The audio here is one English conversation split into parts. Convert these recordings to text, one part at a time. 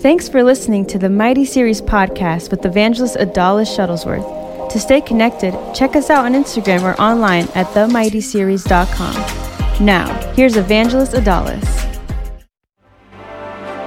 Thanks for listening to the Mighty Series podcast with evangelist Adalis Shuttlesworth. To stay connected, check us out on Instagram or online at themightyseries.com. Now, here's evangelist Adalis.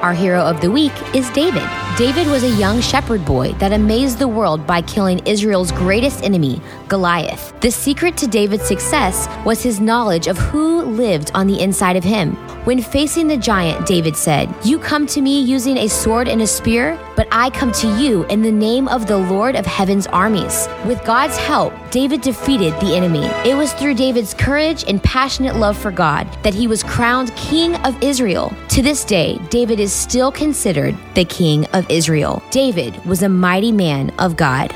Our hero of the week is David. David was a young shepherd boy that amazed the world by killing Israel's greatest enemy, Goliath. The secret to David's success was his knowledge of who lived on the inside of him. When facing the giant, David said, You come to me using a sword and a spear, but I come to you in the name of the Lord of heaven's armies. With God's help, David defeated the enemy. It was through David's courage and passionate love for God that he was crowned king of Israel. To this day, David is still considered the king of Israel. David was a mighty man of God.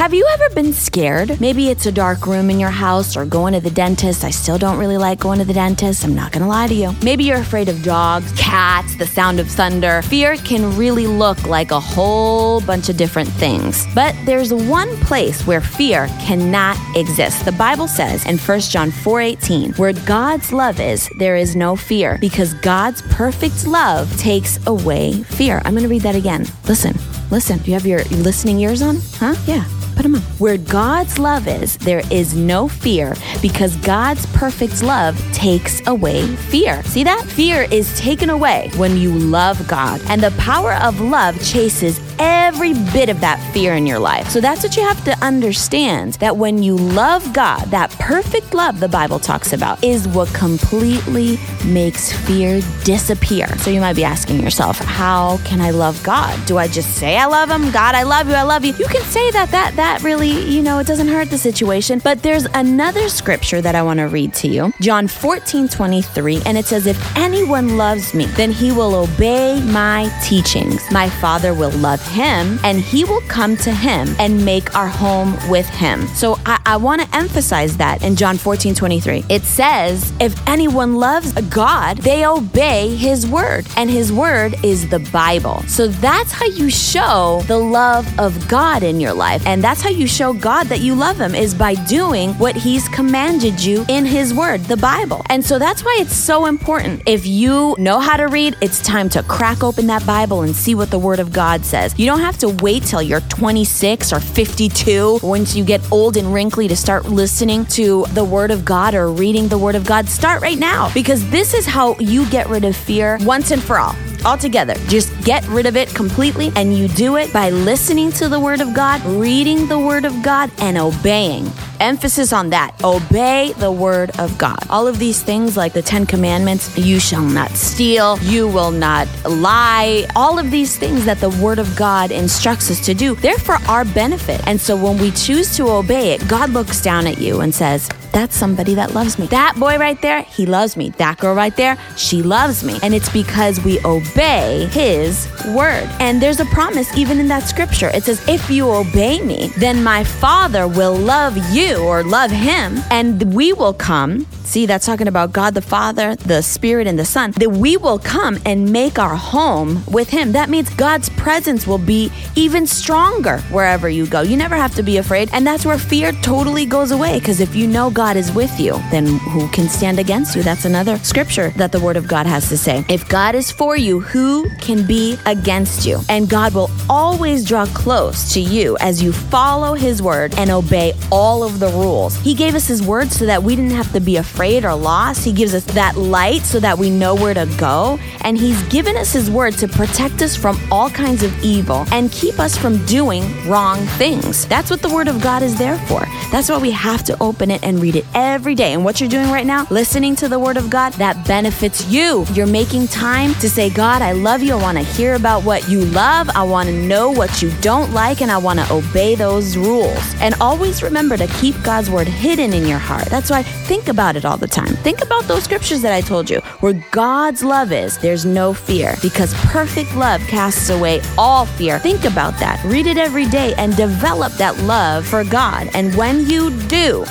Have you ever been scared? Maybe it's a dark room in your house or going to the dentist. I still don't really like going to the dentist. I'm not going to lie to you. Maybe you're afraid of dogs, cats, the sound of thunder. Fear can really look like a whole bunch of different things. But there's one place where fear cannot exist. The Bible says in 1 John 4:18, where God's love is, there is no fear because God's perfect love takes away fear. I'm going to read that again. Listen. Listen. Do you have your listening ears on? Huh? Yeah. Put them on. Where God's love is, there is no fear because God's perfect love takes away fear. See that? Fear is taken away when you love God. And the power of love chases every bit of that fear in your life. So that's what you have to understand that when you love God, that perfect love the Bible talks about is what completely makes fear disappear. So you might be asking yourself, how can I love God? Do I just say I love him? God, I love you. I love you. You can say that that that really, you know, it doesn't hurt the situation. But there's another scripture that I want to read to you. John 14, 23, and it says, If anyone loves me, then he will obey my teachings. My Father will love him, and he will come to him and make our home with him. So I, I want to emphasize that in John 14, 23. It says, If anyone loves God, they obey his word, and his word is the Bible. So that's how you show the love of God in your life. And that's how you show God that you love him is by doing what he's commanded you in his word, the Bible. And so that's why it's so important. If you know how to read, it's time to crack open that Bible and see what the word of God says. You don't have to wait till you're 26 or 52 once you get old and wrinkly to start listening to the word of God or reading the word of God. Start right now because this is how you get rid of fear once and for all altogether. Just get rid of it completely, and you do it by listening to the Word of God, reading the Word of God, and obeying. Emphasis on that. Obey the Word of God. All of these things, like the Ten Commandments, you shall not steal, you will not lie, all of these things that the Word of God instructs us to do, they're for our benefit. And so when we choose to obey it, God looks down at you and says, that's somebody that loves me. That boy right there, he loves me. That girl right there, she loves me. And it's because we obey his word. And there's a promise even in that scripture. It says, If you obey me, then my Father will love you or love him, and we will come. See, that's talking about God the Father, the Spirit, and the Son. That we will come and make our home with him. That means God's presence will be even stronger wherever you go. You never have to be afraid. And that's where fear totally goes away. Because if you know God is with you, then who can stand against you? That's another scripture that the Word of God has to say. If God is for you, who can be against you? And God will always draw close to you as you follow His Word and obey all of the rules. He gave us His Word so that we didn't have to be afraid or lost. He gives us that light so that we know where to go. And He's given us His Word to protect us from all kinds of evil and keep us from doing wrong things. That's what the Word of God is there for. That's why we have to open it and read it every day. And what you're doing right now, listening to the Word of God, that benefits you. You're making time to say, God, I love you. I want to hear about what you love. I want to know what you don't like, and I want to obey those rules. And always remember to keep God's Word hidden in your heart. That's why think about it all the time. Think about those scriptures that I told you. Where God's love is, there's no fear because perfect love casts away all fear. Think about that. Read it every day and develop that love for God. And when you do,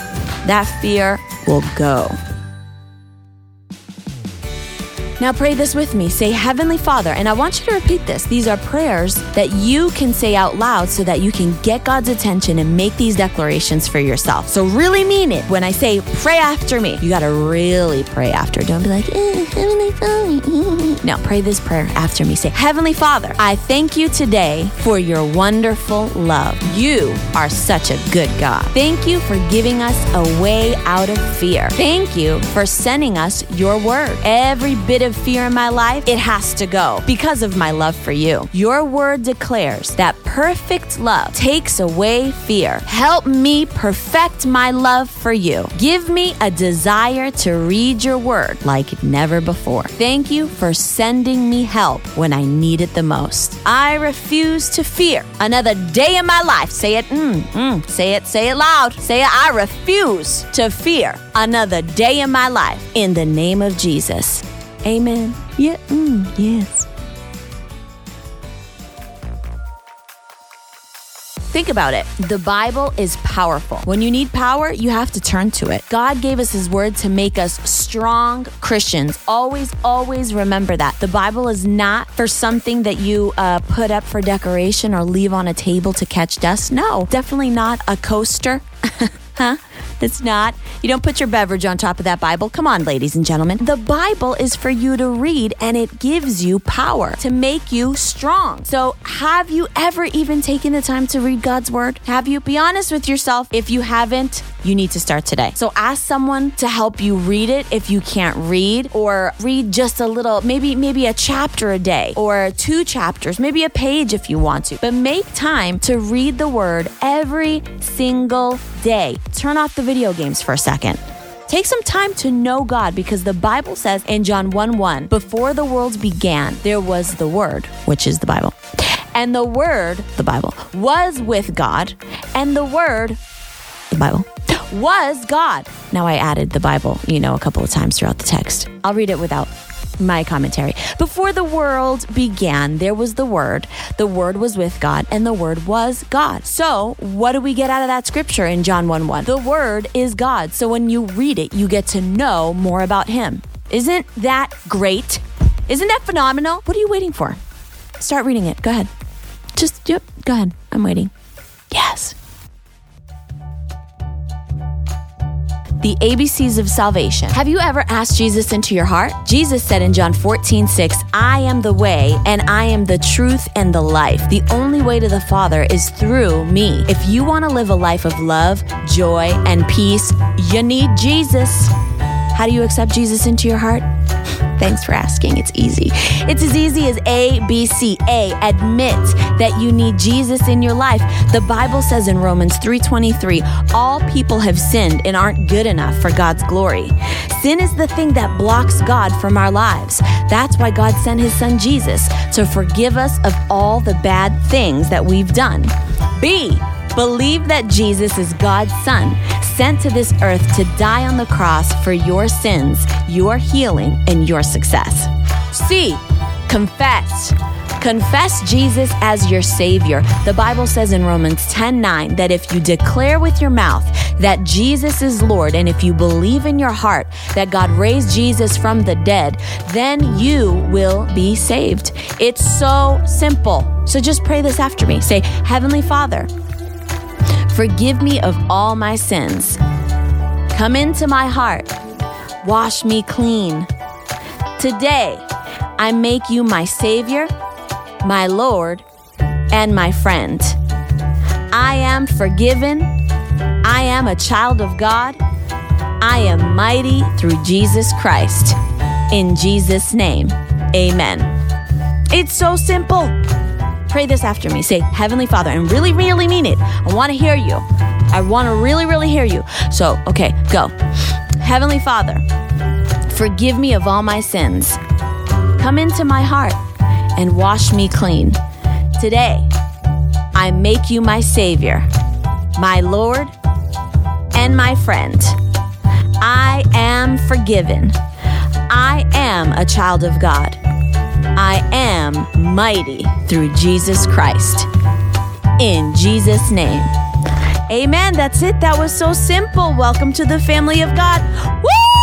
that fear will go. Now pray this with me. Say, Heavenly Father, and I want you to repeat this. These are prayers that you can say out loud so that you can get God's attention and make these declarations for yourself. So really mean it. When I say pray after me, you got to really pray after. Don't be like, eh, Heavenly Father. Now pray this prayer after me. Say, Heavenly Father, I thank you today for your wonderful love. You are such a good God. Thank you for giving us a way out of fear. Thank you for sending us your word. Every bit of fear in my life, it has to go because of my love for you. Your word declares that perfect love takes away fear. Help me perfect my love for you. Give me a desire to read your word like never before. Thank you for sending me help when I need it the most. I refuse to fear another day in my life. Say it, mm, mm, say it, say it loud. Say it, I refuse to fear another day in my life in the name of Jesus. Amen. Yeah, mm, yes. Think about it. The Bible is powerful. When you need power, you have to turn to it. God gave us His word to make us strong Christians. Always, always remember that. The Bible is not for something that you uh, put up for decoration or leave on a table to catch dust. No, definitely not a coaster. huh? It's not. You don't put your beverage on top of that Bible. Come on, ladies and gentlemen. The Bible is for you to read and it gives you power to make you strong. So, have you ever even taken the time to read God's word? Have you? Be honest with yourself. If you haven't, you need to start today. So, ask someone to help you read it if you can't read or read just a little, maybe maybe a chapter a day or two chapters, maybe a page if you want to. But make time to read the word every single day. Turn off the video games for a second. Take some time to know God because the Bible says in John 1 1, before the world began, there was the Word, which is the Bible. And the Word, the Bible, was with God, and the Word, the Bible, was God. Now I added the Bible, you know, a couple of times throughout the text. I'll read it without my commentary. Before the world began, there was the Word. The Word was with God, and the Word was God. So, what do we get out of that scripture in John 1 1? The Word is God. So, when you read it, you get to know more about Him. Isn't that great? Isn't that phenomenal? What are you waiting for? Start reading it. Go ahead. Just, yep, go ahead. I'm waiting. Yes. The ABCs of salvation. Have you ever asked Jesus into your heart? Jesus said in John 14, 6, I am the way and I am the truth and the life. The only way to the Father is through me. If you want to live a life of love, joy, and peace, you need Jesus. How do you accept Jesus into your heart? Thanks for asking. It's easy. It's as easy as A, B, C. A, admit that you need Jesus in your life. The Bible says in Romans 3:23, all people have sinned and aren't good enough for God's glory. Sin is the thing that blocks God from our lives. That's why God sent his son Jesus to forgive us of all the bad things that we've done. B, Believe that Jesus is God's Son, sent to this earth to die on the cross for your sins, your healing, and your success. C. Confess. Confess Jesus as your Savior. The Bible says in Romans 10 9 that if you declare with your mouth that Jesus is Lord, and if you believe in your heart that God raised Jesus from the dead, then you will be saved. It's so simple. So just pray this after me. Say, Heavenly Father, Forgive me of all my sins. Come into my heart. Wash me clean. Today, I make you my Savior, my Lord, and my friend. I am forgiven. I am a child of God. I am mighty through Jesus Christ. In Jesus' name, amen. It's so simple. Pray this after me. Say, Heavenly Father, and really, really mean it. I want to hear you. I want to really, really hear you. So, okay, go. Heavenly Father, forgive me of all my sins. Come into my heart and wash me clean. Today, I make you my Savior, my Lord, and my friend. I am forgiven. I am a child of God. I am mighty through Jesus Christ. In Jesus' name. Amen. That's it. That was so simple. Welcome to the family of God. Woo!